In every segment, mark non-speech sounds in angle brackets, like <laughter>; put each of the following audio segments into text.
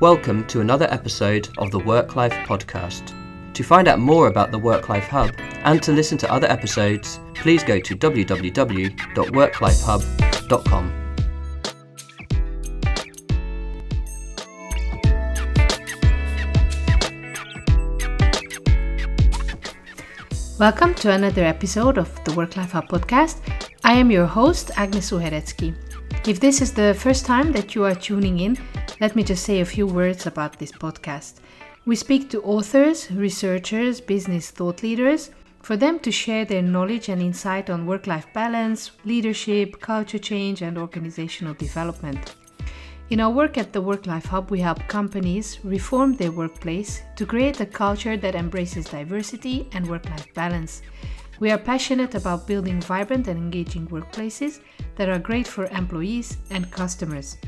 Welcome to another episode of the Work Life Podcast. To find out more about the Work Life Hub and to listen to other episodes, please go to www.worklifehub.com. Welcome to another episode of the Work Life Hub podcast. I am your host, Agnes Uhereczky. If this is the first time that you are tuning in, let me just say a few words about this podcast. We speak to authors, researchers, business thought leaders for them to share their knowledge and insight on work life balance, leadership, culture change, and organizational development. In our work at the Work Life Hub, we help companies reform their workplace to create a culture that embraces diversity and work life balance. We are passionate about building vibrant and engaging workplaces that are great for employees and customers.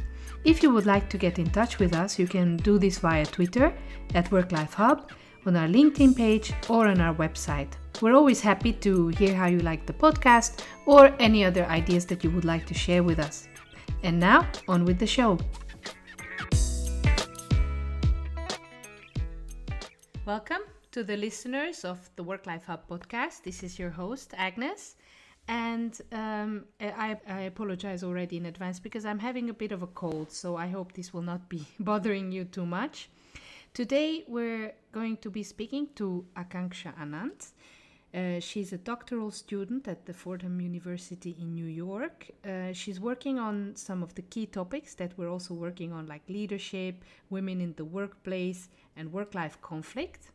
If you would like to get in touch with us, you can do this via Twitter at Work Life Hub, on our LinkedIn page, or on our website. We're always happy to hear how you like the podcast or any other ideas that you would like to share with us. And now, on with the show. Welcome to the listeners of the Work Life Hub podcast. This is your host, Agnes. And um, I, I, apologize already in advance because I'm having a bit of a cold, so I hope this will not be <laughs> bothering you too much. Today, we're going to be speaking to Akanksha Anand. Uh, she's a doctoral student at the Fordham University in New York. Uh, she's working on some of the key topics that we're also working on, like leadership, women in the workplace, and work life conflict.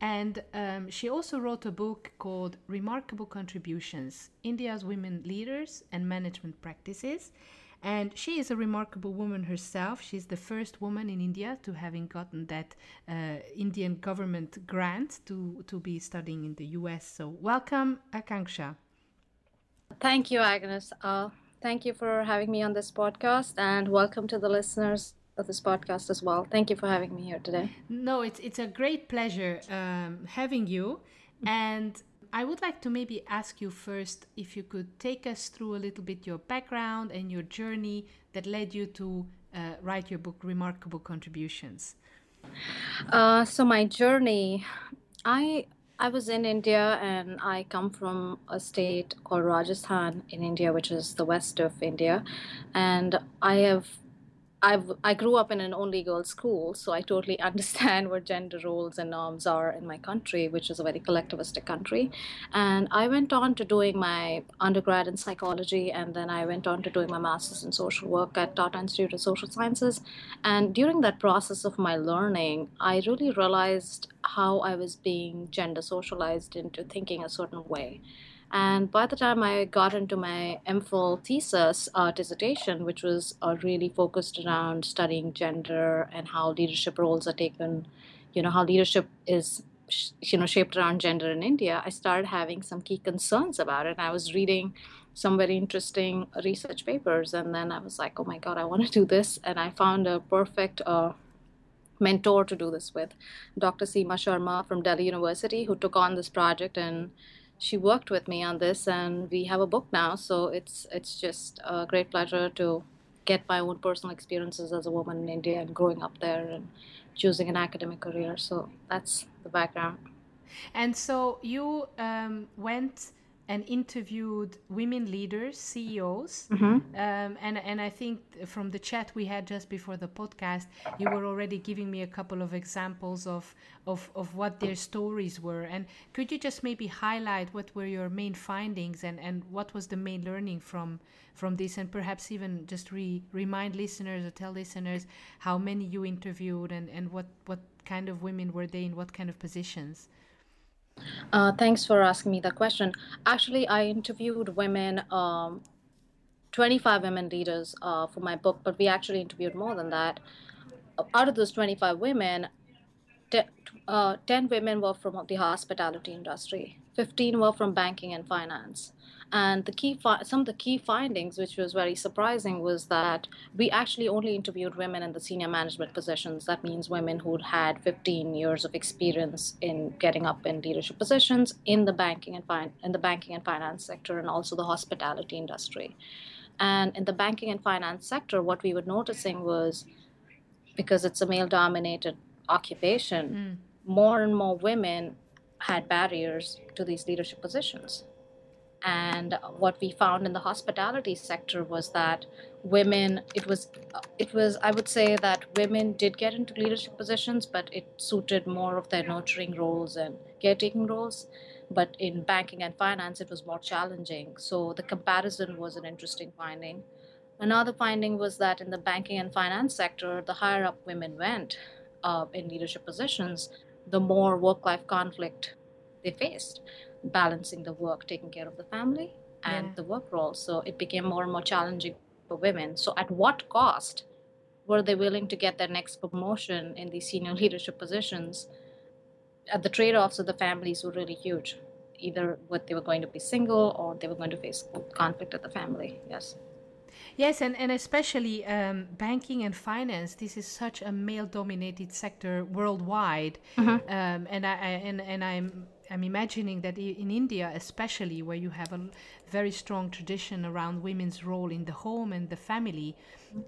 And um, she also wrote a book called Remarkable Contributions India's Women Leaders and Management Practices. And she is a remarkable woman herself. She's the first woman in India to having gotten that uh, Indian government grant to, to be studying in the US. So, welcome, Akanksha. Thank you, Agnes. Uh, thank you for having me on this podcast, and welcome to the listeners of this podcast as well. Thank you for having me here today. No, it's it's a great pleasure um, having you, and I would like to maybe ask you first if you could take us through a little bit your background and your journey that led you to uh, write your book, Remarkable Contributions. Uh, so my journey, I I was in India and I come from a state called Rajasthan in India, which is the west of India, and I have I've, I grew up in an only girls school, so I totally <laughs> understand what gender roles and norms are in my country, which is a very collectivistic country. And I went on to doing my undergrad in psychology, and then I went on to doing my master's in social work at Tata Institute of Social Sciences. And during that process of my learning, I really realized how I was being gender socialized into thinking a certain way. And by the time I got into my MPhil thesis uh, dissertation, which was uh, really focused around studying gender and how leadership roles are taken, you know, how leadership is, you know, shaped around gender in India, I started having some key concerns about it. And I was reading some very interesting research papers, and then I was like, oh my God, I want to do this. And I found a perfect uh, mentor to do this with, Dr. Seema Sharma from Delhi University, who took on this project and she worked with me on this and we have a book now so it's it's just a great pleasure to get my own personal experiences as a woman in india and growing up there and choosing an academic career. So that's the background. And so you um, went and interviewed women leaders, CEOs, mm-hmm. um, and and I think from the chat we had just before the podcast, you were already giving me a couple of examples of of of what their stories were. And could you just maybe highlight what were your main findings and and what was the main learning from from this, and perhaps even just re, remind listeners or tell listeners how many you interviewed and and what what kind of women were they in what kind of positions. Uh, thanks for asking me that question. Actually, I interviewed women, um, 25 women leaders uh, for my book, but we actually interviewed more than that. Out of those 25 women, te- uh, 10 women were from the hospitality industry, 15 were from banking and finance, and the key fi- some of the key findings, which was very surprising, was that we actually only interviewed women in the senior management positions. That means women who had 15 years of experience in getting up in leadership positions in the banking and fin- in the banking and finance sector, and also the hospitality industry. And in the banking and finance sector, what we were noticing was because it's a male dominated occupation, mm. more and more women had barriers to these leadership positions. And what we found in the hospitality sector was that women, it was, it was, I would say that women did get into leadership positions, but it suited more of their nurturing roles and caretaking roles. But in banking and finance, it was more challenging. So the comparison was an interesting finding. Another finding was that in the banking and finance sector, the higher up women went uh, in leadership positions, the more work life conflict they faced, balancing the work, taking care of the family, and yeah. the work role. So it became more and more challenging for women. So, at what cost were they willing to get their next promotion in these senior <laughs> leadership positions? At the trade offs of the families were really huge. Either what they were going to be single or they were going to face conflict at the family. Yes. Yes, and, and especially um, banking and finance. This is such a male-dominated sector worldwide, mm-hmm. um, and I, I, and and I'm I'm imagining that in India, especially where you have a very strong tradition around women's role in the home and the family,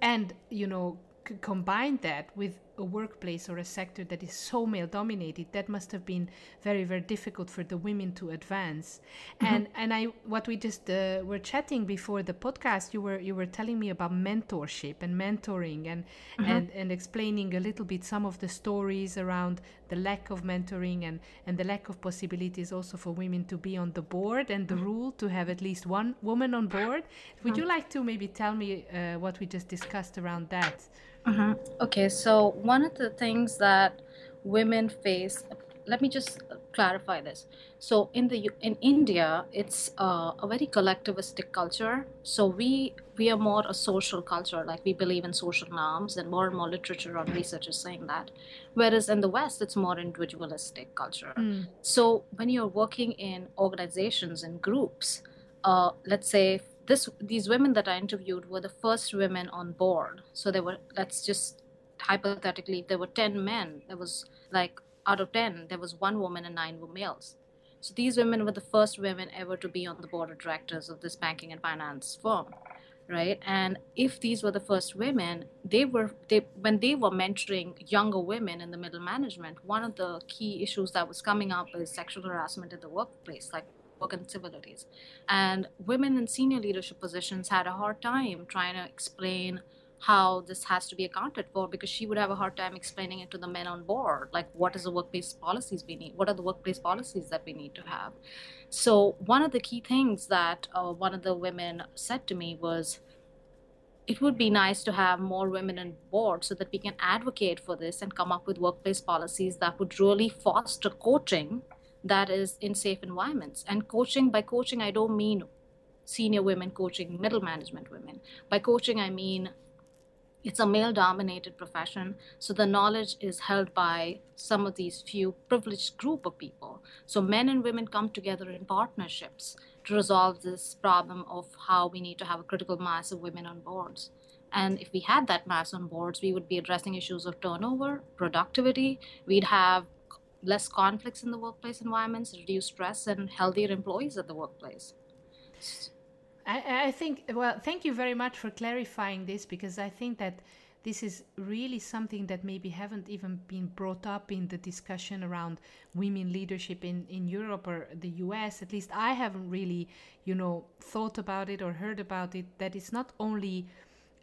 and you know combine that with a workplace or a sector that is so male dominated that must have been very very difficult for the women to advance mm-hmm. and and i what we just uh, were chatting before the podcast you were you were telling me about mentorship and mentoring and mm-hmm. and and explaining a little bit some of the stories around the lack of mentoring and and the lack of possibilities also for women to be on the board and the mm-hmm. rule to have at least one woman on board would you mm-hmm. like to maybe tell me uh, what we just discussed around that Mm-hmm. Okay, so one of the things that women face, let me just clarify this. So in the in India, it's uh, a very collectivistic culture. So we we are more a social culture, like we believe in social norms, and more and more literature on research is saying that. Whereas in the West, it's more individualistic culture. Mm. So when you're working in organizations and groups, uh, let's say this these women that I interviewed were the first women on board. So there were let's just hypothetically there were 10 men. There was like out of 10 there was one woman and nine were males. So these women were the first women ever to be on the board of directors of this banking and finance firm right? And if these were the first women they were they when they were mentoring younger women in the middle management one of the key issues that was coming up is sexual harassment in the workplace. Like work and civilities. And women in senior leadership positions had a hard time trying to explain how this has to be accounted for because she would have a hard time explaining it to the men on board like what is the workplace policies we need what are the workplace policies that we need to have so one of the key things that uh, one of the women said to me was it would be nice to have more women on board so that we can advocate for this and come up with workplace policies that would really foster coaching that is in safe environments. And coaching, by coaching, I don't mean senior women coaching middle management women. By coaching, I mean it's a male dominated profession so the knowledge is held by some of these few privileged group of people so men and women come together in partnerships to resolve this problem of how we need to have a critical mass of women on boards and if we had that mass on boards we would be addressing issues of turnover productivity we'd have less conflicts in the workplace environments, reduce stress, and healthier employees at the workplace. I, I think, well, thank you very much for clarifying this because I think that this is really something that maybe haven't even been brought up in the discussion around women leadership in, in Europe or the US. At least I haven't really, you know, thought about it or heard about it. That it's not only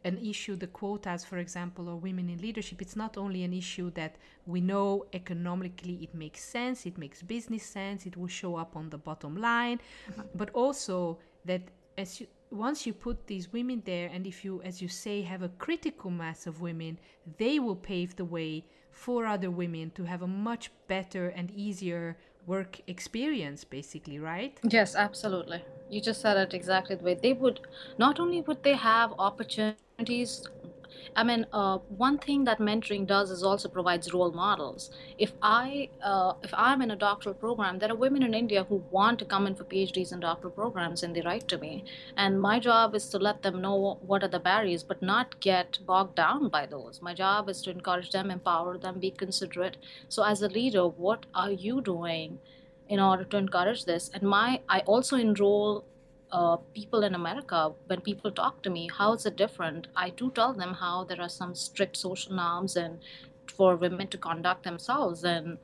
an issue, the quotas, for example, or women in leadership, it's not only an issue that we know economically it makes sense, it makes business sense, it will show up on the bottom line, mm-hmm. but also that as you, once you put these women there, and if you, as you say, have a critical mass of women, they will pave the way for other women to have a much better and easier work experience, basically, right? Yes, absolutely. You just said it exactly the way they would. Not only would they have opportunity opportunities I mean, uh, one thing that mentoring does is also provides role models. If I uh, if I'm in a doctoral program, there are women in India who want to come in for PhDs and doctoral programs, and they write to me. And my job is to let them know what are the barriers, but not get bogged down by those. My job is to encourage them, empower them, be considerate. So, as a leader, what are you doing in order to encourage this? And my I also enroll uh, people in America, when people talk to me, how is it different? I do tell them how there are some strict social norms and for women to conduct themselves, and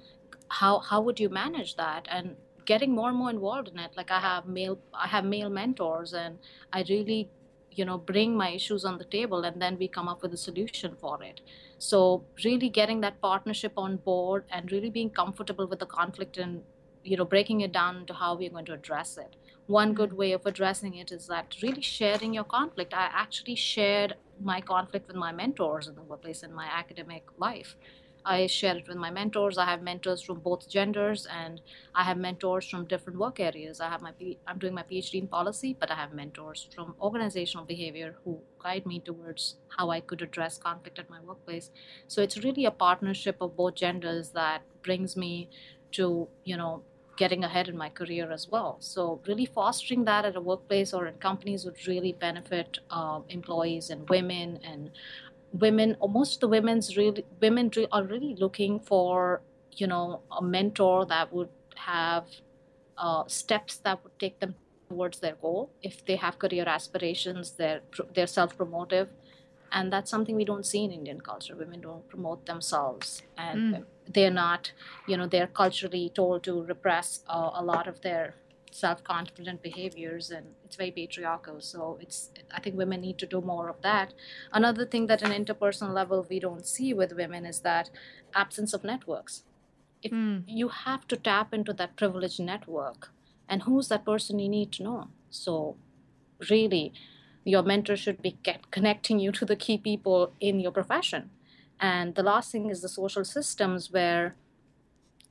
how how would you manage that? And getting more and more involved in it. Like I have male, I have male mentors, and I really, you know, bring my issues on the table, and then we come up with a solution for it. So really getting that partnership on board and really being comfortable with the conflict and you know breaking it down to how we're going to address it one good way of addressing it is that really sharing your conflict. I actually shared my conflict with my mentors in the workplace in my academic life. I share it with my mentors. I have mentors from both genders and i have mentors from different work areas. I have my i'm doing my phd in policy but i have mentors from organizational behavior who guide me towards how i could address conflict at my workplace. So it's really a partnership of both genders that brings me to you know getting ahead in my career as well. So, really fostering that at a workplace or in companies would really benefit uh, employees and women and women. Or most of the women's really women are really looking for you know a mentor that would have uh, steps that would take them towards their goal. If they have career aspirations, they're they're self promotive. And that's something we don't see in Indian culture. Women don't promote themselves, and mm they're not, you know, they're culturally told to repress uh, a lot of their self-confident behaviors and it's very patriarchal. So it's i think women need to do more of that. Another thing that an interpersonal level we don't see with women is that absence of networks. If mm. you have to tap into that privileged network and who's that person you need to know? So really your mentor should be connecting you to the key people in your profession and the last thing is the social systems where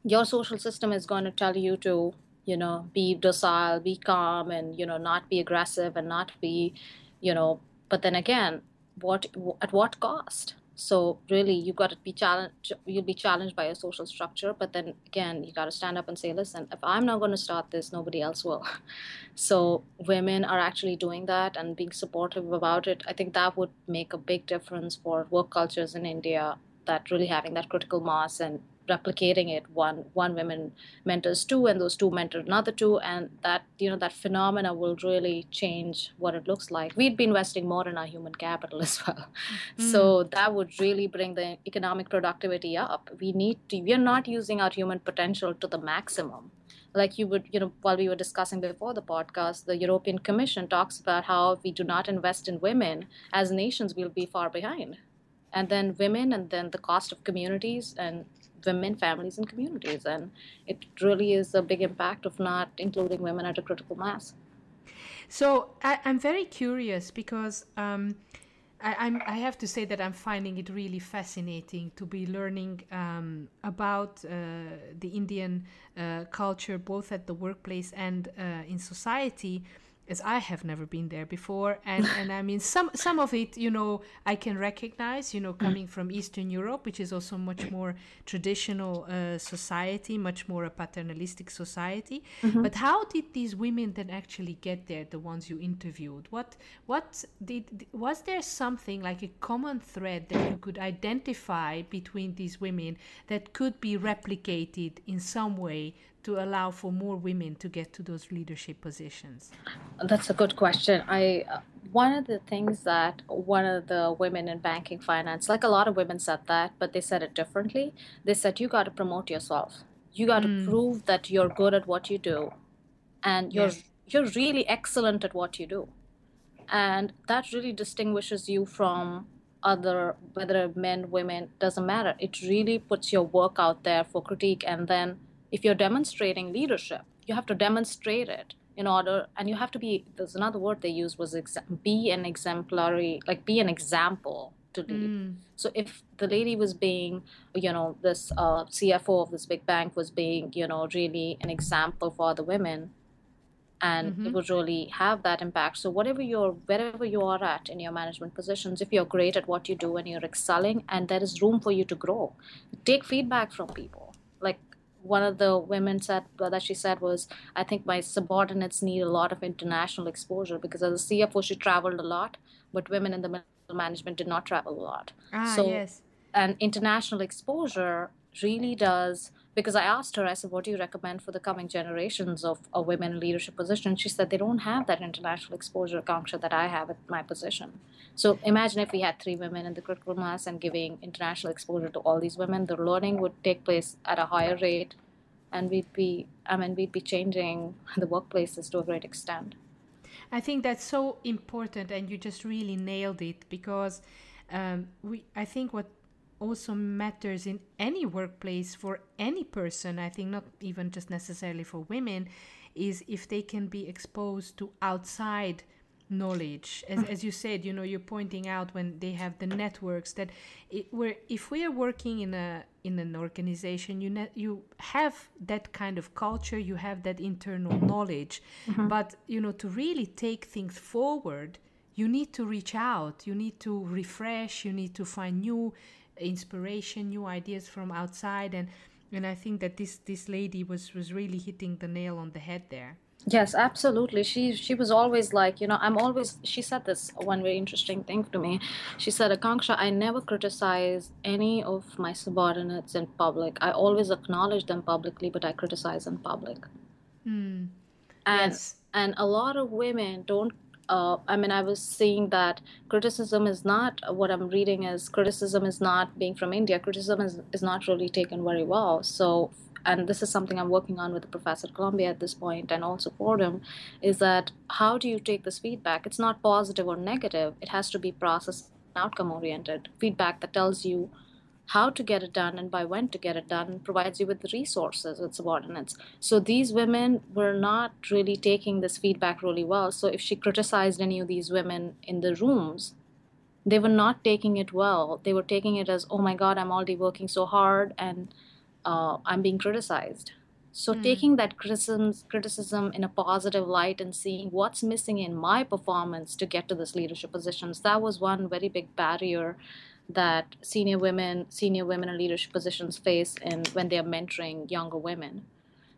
your social system is going to tell you to, you know, be docile, be calm, and, you know, not be aggressive and not be, you know, but then again, what at what cost? So really, you've got to be challenged. You'll be challenged by a social structure, but then again, you got to stand up and say, "Listen, if I'm not going to start this, nobody else will." <laughs> So women are actually doing that and being supportive about it. I think that would make a big difference for work cultures in India. That really having that critical mass and replicating it one one women mentors two and those two mentor another two and that you know that phenomena will really change what it looks like. We'd be investing more in our human capital <laughs> as well. Mm. so that would really bring the economic productivity up. We need to we're not using our human potential to the maximum. Like you would you know while we were discussing before the podcast the european commission talks about how if we do not invest in women as nations we'll be far behind. And then women and then the cost of communities and women, families, and communities. And it really is a big impact of not including women at a critical mass. So I, am very curious because um, I, I have to say that I'm finding it really fascinating to be learning um, about uh, the Indian uh, culture, both at the workplace and uh, in society as I have never been there before, and and I mean some some of it, you know, I can recognize, you know, coming from Eastern Europe, which is also much more traditional uh, society, much more a paternalistic society. Mm-hmm. But how did these women then actually get there? The ones you interviewed, what what did was there something like a common thread that you could identify between these women that could be replicated in some way to allow for more women to get to those leadership positions? That's a good question. I uh, one of the things that one of the women in banking finance, like a lot of women said that, but they said it differently. They said you got to promote yourself. You got to mm. prove that you're good at what you do, and you're yes. you're really excellent at what you do, and that really distinguishes you from other whether men women doesn't matter it really puts your work out there for critique and then if you're demonstrating leadership, you have to demonstrate it in order, and you have to be. There's another word they use was be an exemplary, like be an example to lead. Mm. So if the lady was being, you know, this uh, CFO of this big bank was being, you know, really an example for other women, and mm-hmm. it would really have that impact. So whatever you're, wherever you are at in your management positions, if you're great at what you do and you're excelling, and there is room for you to grow, take feedback from people. One of the women said that she said was, I think my subordinates need a lot of international exposure because as a CFO, she traveled a lot, but women in the middle management did not travel a lot. Ah, so, yes. And international exposure really does because I asked her, I said, what do you recommend for the coming generations of, of women in leadership positions? She said they don't have that international exposure, Akanksha, that I have at my position. So imagine if we had three women in the critical mass and giving international exposure to all these women, the learning would take place at a higher rate, and we'd be, I mean, we'd be changing <laughs> the workplaces to a great extent. I think that's so important, and you just really nailed it because um, we. I think what also matters in any workplace for any person, I think not even just necessarily for women, is if they can be exposed to outside knowledge as, as you said you know you're pointing out when they have the networks that it, where if we are working in a in an organization you ne- you have that kind of culture you have that internal knowledge mm-hmm. but you know to really take things forward you need to reach out you need to refresh you need to find new inspiration, new ideas from outside, and and I think that this this lady was was really hitting the nail on the head there. Yes, absolutely. She she was always like, you know, I'm always. She said this one very interesting thing to me. She said, Akanksha, I never criticize any of my subordinates in public. I always acknowledge them publicly, but I criticize in public. Mm. And yes. and a lot of women don't uh, I mean, I was seeing that criticism is not what I'm reading is criticism is not being from India. Criticism is, is not really taken very well. So, and this is something I'm working on with the professor at Columbia at this point and also Fordham, is that how do you take this feedback? It's not positive or negative. It has to be process outcome oriented feedback that tells you how to get it done and by when to get it done provides you with the resources with subordinates. So these women were not really taking this feedback really well. So if she criticized any of these women in the rooms they were not taking it well. They were taking it as oh my god i'm already working so hard and uh, i'm being criticized. So mm. taking that criticism criticism in a positive light and seeing what's missing in my performance to get to this leadership positions that was one very big barrier that senior women, senior women in leadership positions face in when they are mentoring younger women.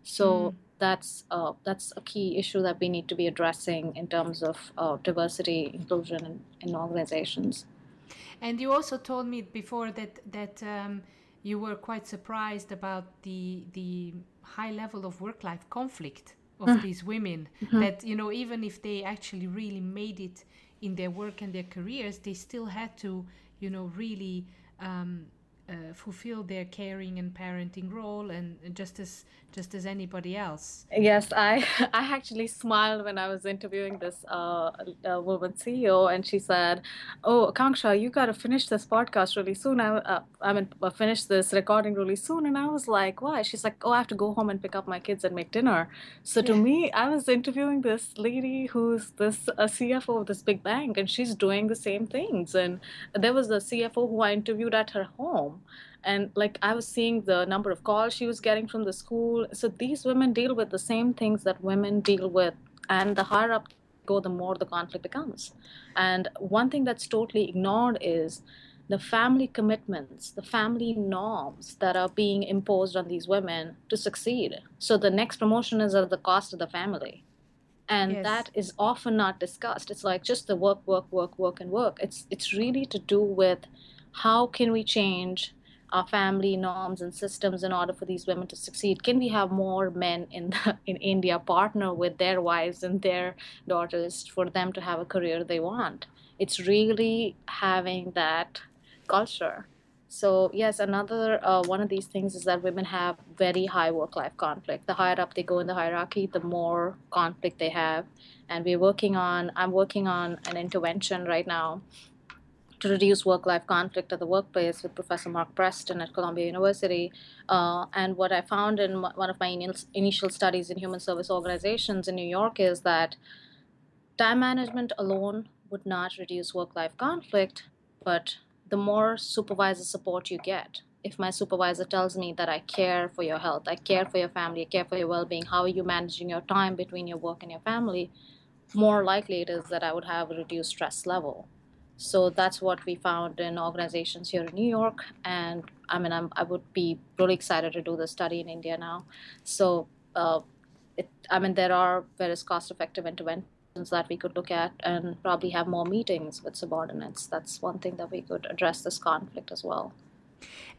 So mm. that's uh, that's a key issue that we need to be addressing in terms of uh, diversity, inclusion in, in, organizations. And you also told me before that that um, you were quite surprised about the the high level of work life conflict of mm. these women. Mm-hmm. That you know even if they actually really made it in their work and their careers, they still had to you know really um, uh, fulfill their caring and parenting role and just as just as anybody else. Yes i <laughs> i actually smiled when i was interviewing this uh, uh, woman ceo and she said oh Akanksha, you got to finish this podcast really soon. I uh, i mean uh, finish this recording really soon. And i was like why? She's like oh i have to go home and pick up my kids and make dinner. So to yeah. me i was interviewing this lady who's this a cfo of this big bank and she's doing the same things. And there was a cfo who i interviewed at her home home and like i was seeing the number of calls she was getting from the school so these women deal with the same things that women deal with and the higher up go the more the conflict becomes and one thing that's totally ignored is the family commitments, the family norms that are being imposed on these women to succeed. So the next promotion is at the cost of the family. And yes. that is often not discussed. It's like just the work, work, work, work, and work. It's it's really to do with how can we change our family norms and systems in order for these women to succeed? Can we have more men in the, <laughs> in india partner with their wives and their daughters for them to have a career they want? It's really having that culture. So yes another uh, one of these things is that women have very high work life conflict. The higher up they go in the hierarchy the more conflict they have. And we're working on i'm working on an intervention right now to reduce work life conflict at the workplace with Professor Mark Preston at Columbia University. Uh, and what I found in one of my initial studies in human service organizations in New York is that time management alone would not reduce work life conflict, but the more supervisor support you get. If my supervisor tells me that I care for your health, I care for your family, I care for your well being, how are you managing your time between your work and your family? More likely it is that I would have a reduced stress level so that's what we found in organizations here in New York. And I mean, I'm, i would be really excited to do the study in India now. So, uh, it, I mean, there are various cost effective interventions that we could look at and probably have more meetings with subordinates. That's one thing that we could address this conflict as well.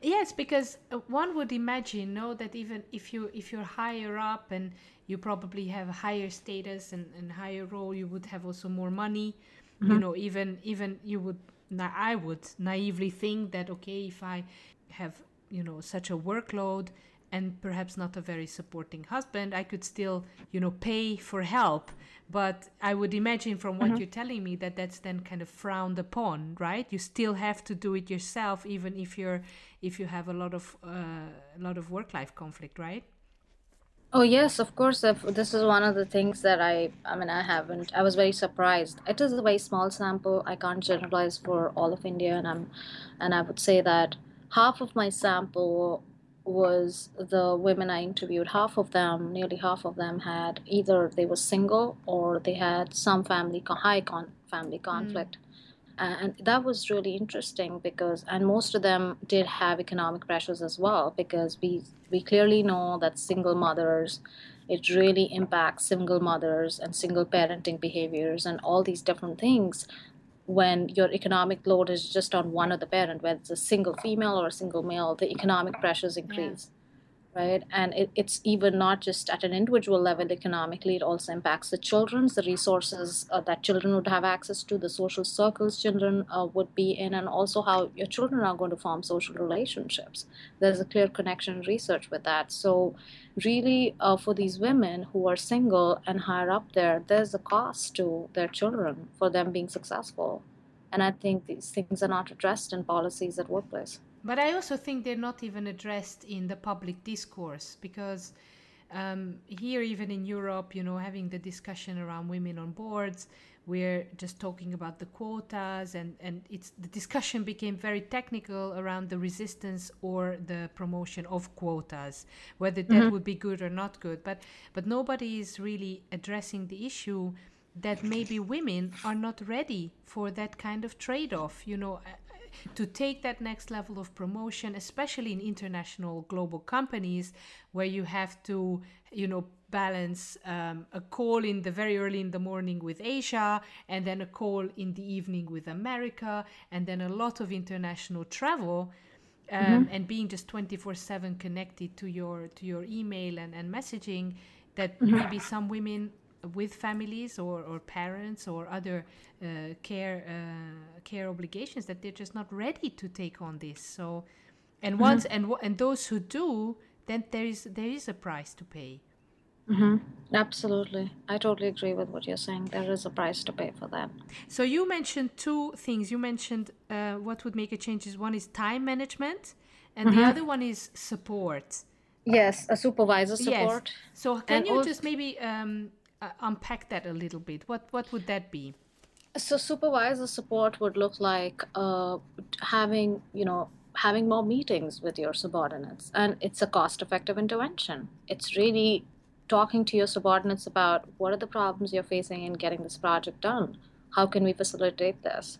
Yes, because uh, one would imagine, no, that even if you if you're higher up and you probably have higher status and, and higher role, you would have also more money. Mm-hmm. You know, even even you would, I would naively think that okay, if I have you know such a workload and perhaps not a very supporting husband i could still you know pay for help but i would imagine from what mm-hmm. you're telling me that that's then kind of frowned upon right you still have to do it yourself even if you're if you have a lot of uh, a lot of work life conflict right Oh yes, of course. If this is one of the things that I, I mean, I haven't. I was very surprised. It is a very small sample. I can't generalize for all of India, and I'm, and I would say that half of my sample was the women I interviewed, half of them, nearly half of them had either they were single or they had some family high con- family hmm. conflict. And that was really interesting because, and most of them did have economic pressures as well because we we clearly know that single mothers, it really impacts single mothers and single parenting behaviors and all these different things when your economic load is just on one of the parent, whether it's a single female or a single male, the economic pressures increase. Right, and it, it's even not just at an individual level economically; it also impacts the children's, the resources uh, that children would have access to, the social circles children uh, would be in, and also how your children are going to form social relationships. There's a clear connection research with that. So, really uh, for these women who are single and higher up there there's a cost to their children for them being successful and i think these things are not addressed in policies at workplace but i also think they're not even addressed in the public discourse because um, here even in europe you know having the discussion around women on boards we're just talking about the quotas and, and it's the discussion became very technical around the resistance or the promotion of quotas whether that mm-hmm. would be good or not good but but nobody is really addressing the issue that maybe women are not ready for that kind of trade-off you know to take that next level of promotion especially in international global companies where you have to you know balance um, a call in the very early in the morning with Asia, and then a call in the evening with America, and then a lot of international travel. Um, mm-hmm. and being just 24/7 connected to your to your email and, and messaging that mm-hmm. maybe some women with families or, or parents or other uh, care uh, care obligations that they're just not ready to take on this so and mm-hmm. once and and those who do then there is there is a price to pay Mm-hmm. Absolutely. I totally agree with what you're saying. There is a price to pay for that. So you mentioned two things. You mentioned uh, what would make a change is one is time management and mm-hmm. the other one is support. Yes, a supervisor support. Yes. So can and you also, just maybe um, uh, unpack that a little bit? What what would that be? So supervisor support would look like uh, having, you know, having more meetings with your subordinates and it's a cost effective intervention. It's really talking to your subordinates about what are the problems you're facing in getting this project done. How can we facilitate this?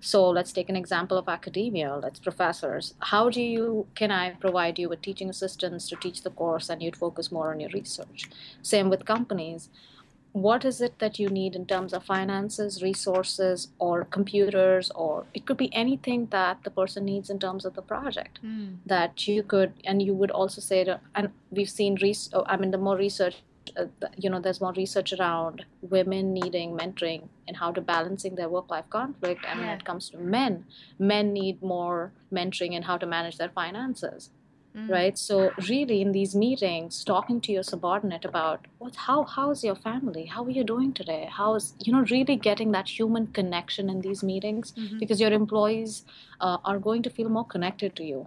So let's take an example of academia. Let's professors. How do you can I provide you with teaching assistants to teach the course and you'd focus more on your research? Same with companies what is it that you need in terms of finances, resources, or computers, or it could be anything that the person needs in terms of the project mm. that you could, and you would also say, to, and we've seen, res- oh, I mean, the more research, uh, you know, there's more research around women needing mentoring and how to balancing their work-life conflict, and yeah. when it comes to men, men need more mentoring and how to manage their finances mm. right so really in these meetings talking to your subordinate about what how how's your family how are you doing today how's you know really getting that human connection in these meetings mm-hmm. because your employees uh, are going to feel more connected to you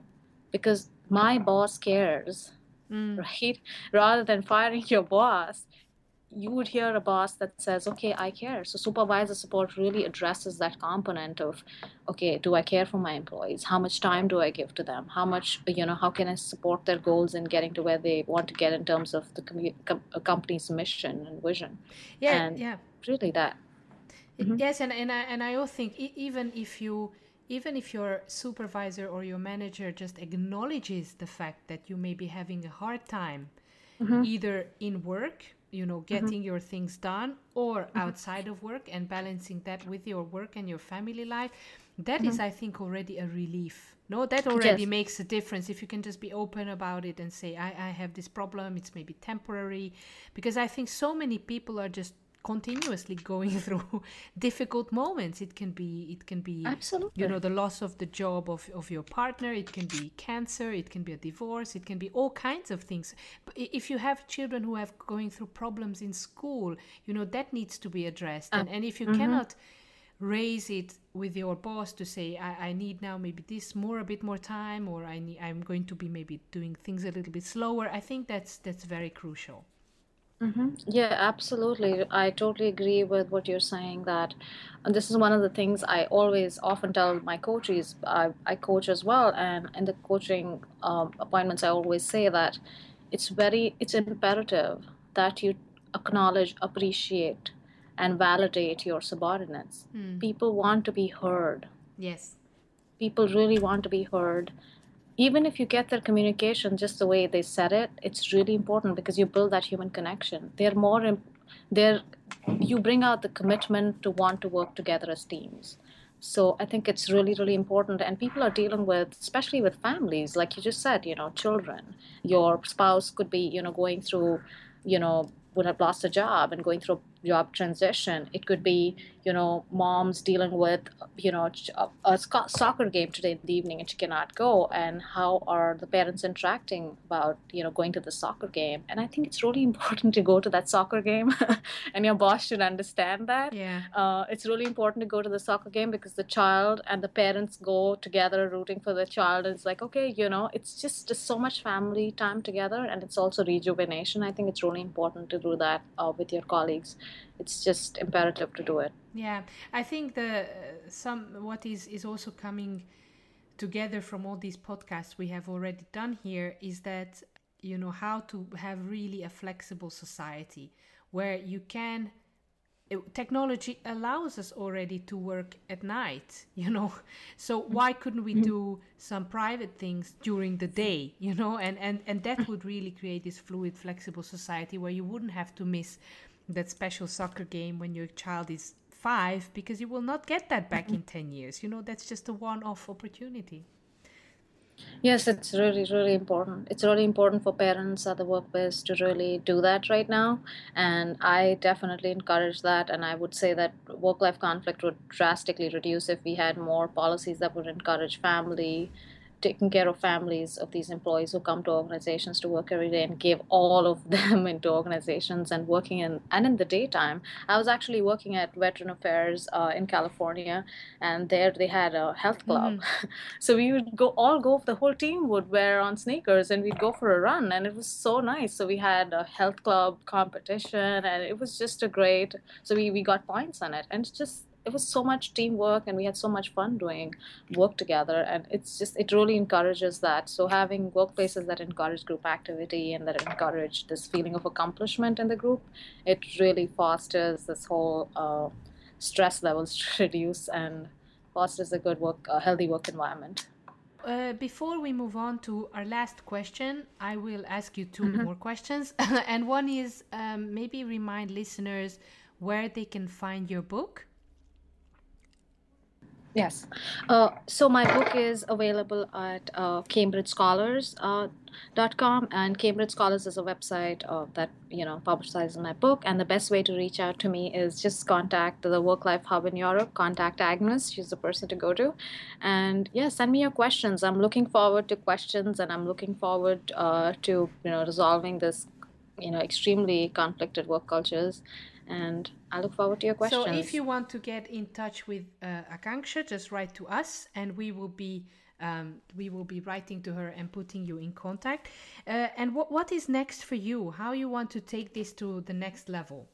because my boss cares mm. <laughs> right rather than firing your boss you would hear a boss that says, okay, I care. So supervisor support really addresses that component of, okay, do I care for my employees? How much time do I give to them? How much, you know, how can I support their goals in getting to where they want to get in terms of the com- com- company's mission and vision? Yeah, and yeah. Really that. Mm-hmm. Yes, and, and, I, and I also think even if you even if your supervisor or your manager just acknowledges the fact that you may be having a hard time mm-hmm. either in work you know mm-hmm. getting mm-hmm. your things done or mm-hmm. outside of work and balancing that with your work and your family life that is, mm-hmm. i think already a relief no that already Yes. makes a difference if you can just be open about it and say I, I have this problem it's maybe temporary because i think so many people are just continuously going <laughs> through difficult moments. It can be it can be Absolutely. you know the loss of the job of, of your partner. It can be cancer. It can be a divorce. It can be all kinds of things. But if you have children who have going through problems in school you know that needs to be addressed. And, and if you mm-hmm. cannot raise it with your boss to say I, I need now maybe this more a bit more time or I need I'm going to be maybe doing things a little bit slower I think that's that's very crucial Yeah, absolutely. I totally agree with what you're saying that and this is one of the things I always often tell my coaches. I, I coach as well, and in the coaching um, appointments, I always say that it's very it's imperative that you acknowledge, appreciate, and validate your subordinates. People want to be heard. yes People really want to be heard. Even if you get their communication just the way they said it, it's really important because you build that human connection. They're more, they're, you bring out the commitment to want to work together as teams. So I think it's really, really important. And people are dealing with, especially with families, like you just said, you know, children. Your spouse could be, you know, going through, you know, would have lost a job and going through a job transition. It could be, you know, moms dealing with, you know, a, a soccer game today in the evening and she cannot go. And how are the parents interacting about, you know, going to the soccer game? And I think it's really <laughs> important to go to that soccer game, <laughs> and your boss should understand that. yeah Uh, it's really important to go to the soccer game because the child and the parents go together rooting for the child. And it's like, okay, you know, it's just, just so much family time together and it's also rejuvenation. I think it's really important to do that uh, with your colleagues. It's just imperative to do it. Yeah, I think the uh, some what is is also coming together from all these podcasts we have already done here is that you know how to have really a flexible society where you can it- technology allows us already to work at night <laughs> you know so why couldn't we do some private things during the day you know and and and that would really create this fluid flexible society where you wouldn't have to miss that special soccer game when your child is 5 because you will not get that back in mm-hmm. 10 years you know that's just a one off opportunity Yes, it's really, really important. It's really important for parents at the workplace to really do that right now. And I definitely encourage that. And I would say that work life conflict would drastically reduce if we had more policies that would encourage family, taking care of families of these employees who come to organizations to work every day and give all of <laughs> them into organizations and working in and in the daytime. I was actually working at Veteran Affairs uh, in California, and there they had a health club. <laughs> so we would go all go. The whole team would wear on sneakers, and we'd go for a run, and it was so nice. So we had a health club competition, and it was just a great. So we we got points on it, and it's just it was so much teamwork and we had so much fun doing work together and it's just it really encourages that so having workplaces that encourage group activity and that encourage this feeling of accomplishment in the group it really fosters this whole uh, stress levels <laughs> to reduce and fosters a good work a healthy work environment Uh, before we move on to our last question, I will ask you 2 more questions. <laughs> and one is um, maybe remind listeners where they can find your book. Yes. Uh, so my book is available at uh, CambridgeScholars.com, and Cambridge Scholars is a website uh, that you know publicizes my book. And the best way to reach out to me is just contact the Work Life Hub in Europe. Contact Agnes; she's the person to go to. And yeah, send me your questions. I'm looking forward to questions, and I'm looking forward uh, to you know resolving this you know extremely conflicted work cultures. And I look forward to your questions. So if you want to get in touch with uh, Akanksha, just write to us, and we will be um, we will be writing to her and putting you in contact. Uh, and what what is next for you? How you want to take this to the next level?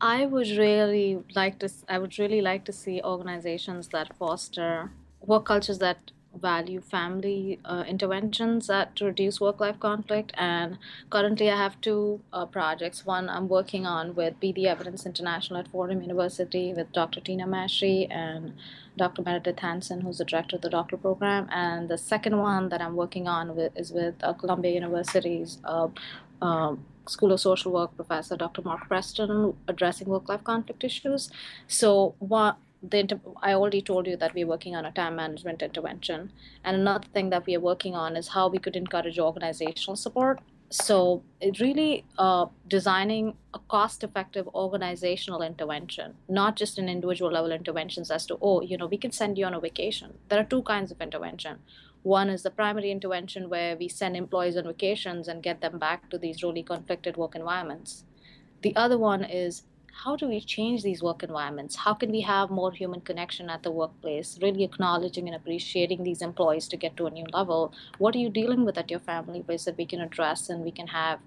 I would really like to. I would really like to see organizations that foster work cultures that value family uh, interventions that reduce work-life conflict. And currently, I have two uh, projects. One I'm working on with Be the Evidence International at Fordham University with Dr. Tina Maschi and Dr. Meredith Hanson, who's the director of the doctoral program. And the second one that I'm working on with, is with uh, Columbia University's. Uh, um, School of Social Work professor Dr. Mark Preston addressing work life conflict issues. So, what the I already told you that we're working on a time management intervention, and another thing that we are working on is how we could encourage organizational support. So it really uh, designing a cost-effective organizational intervention, not just an individual level interventions as to oh you know we can send you on a vacation. There are two kinds of intervention. One is the primary intervention where we send employees on vacations and get them back to these really conflicted work environments. The other one is how do we change these work environments? How can we have more human connection at the workplace, really acknowledging and appreciating these employees to get to a new level? What are you dealing with at your family base that we can address and we can have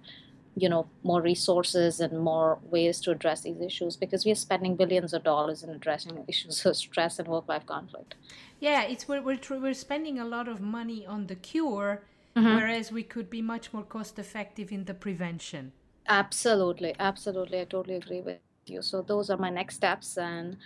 you know more resources and more ways to address these issues because we are spending billions of dollars in addressing issues of stress and work life conflict yeah it's we're, we're, we're spending a lot of money on the cure mm-hmm. whereas we could be much more cost effective in the prevention absolutely absolutely i totally agree with you. So those are my next steps, and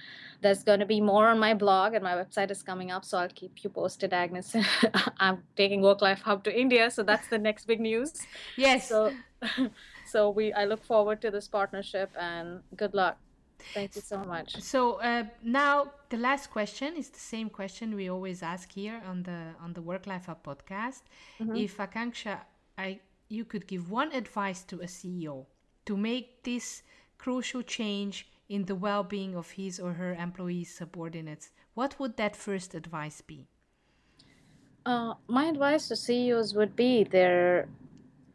there's going to be more on my blog, and my website is coming up. So I'll keep you posted, Agnes. <laughs> I'm taking Work Life Hub to India, so that's the next big news. Yes. So, <laughs> so we I look forward to this partnership, and good luck. Thank you so much. So uh, now the last question is the same question we always ask here on the on the Work Life Hub podcast. Mm-hmm. If Akanksha, I you could give one advice to a CEO to make this crucial change in the well being of his or her employees' subordinates, what would that first advice be? Uh, my advice to CEOs would be their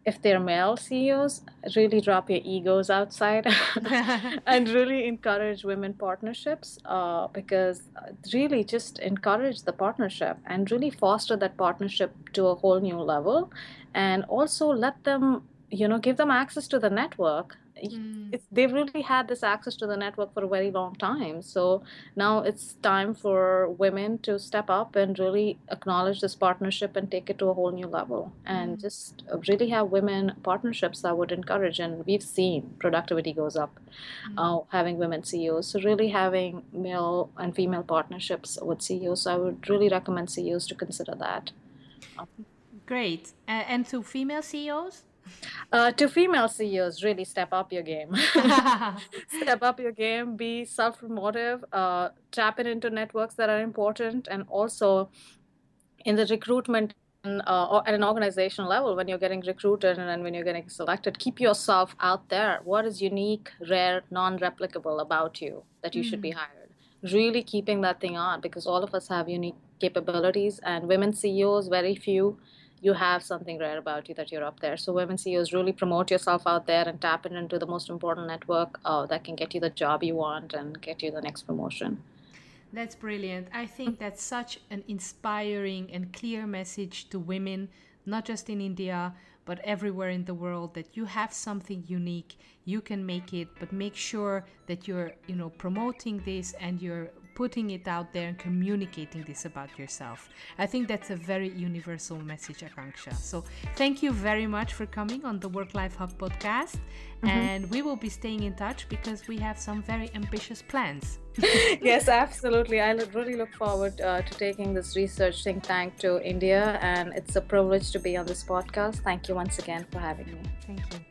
if they're male CEOs, really drop your egos outside <laughs> <laughs> and really encourage women partnerships uh, because uh, really just encourage the partnership and really foster that partnership to a whole new level and also let them, you know, give them access to the network mm. they've really had this access to the network for a very long time. So now it's time for women to step up and really acknowledge this partnership and take it to a whole new level and mm. just really have women partnerships that would encourage. And we've seen productivity goes up mm. uh, having women CEOs. So really having male and female partnerships with CEOs. So I would really recommend CEOs to consider that. Great. Uh, and to female CEOs? Uh, to female CEOs, really step up your game. <laughs> step up your game, be self promotive, uh, tap it into networks that are important, and also in the recruitment uh, at an organizational level when you're getting recruited and when you're getting selected keep yourself out there what is unique rare non-replicable about you that you mm. should be mm. hired really keeping that thing on because all of us have unique capabilities and women ceos very few you have something rare about you that you're up there. So women CEOs really promote yourself out there and tap into the most important network uh, that can get you the job you want and get you the next promotion. That's brilliant. I think that's such an inspiring and clear message to women, not just in India, but everywhere in the world that you have something unique, you can make it, but make sure that you're, you know, promoting this and you're putting it out there and communicating this about yourself. I think that's a very universal message, Akanksha. So thank you very much for coming on the Work Life Hub podcast. Mm-hmm. And we will be staying in touch because we have some very ambitious plans. <laughs> yes, absolutely. I really look forward uh, to taking this research think tank to India, and it's a privilege to be on this podcast. Thank you once again for having me. Thank you.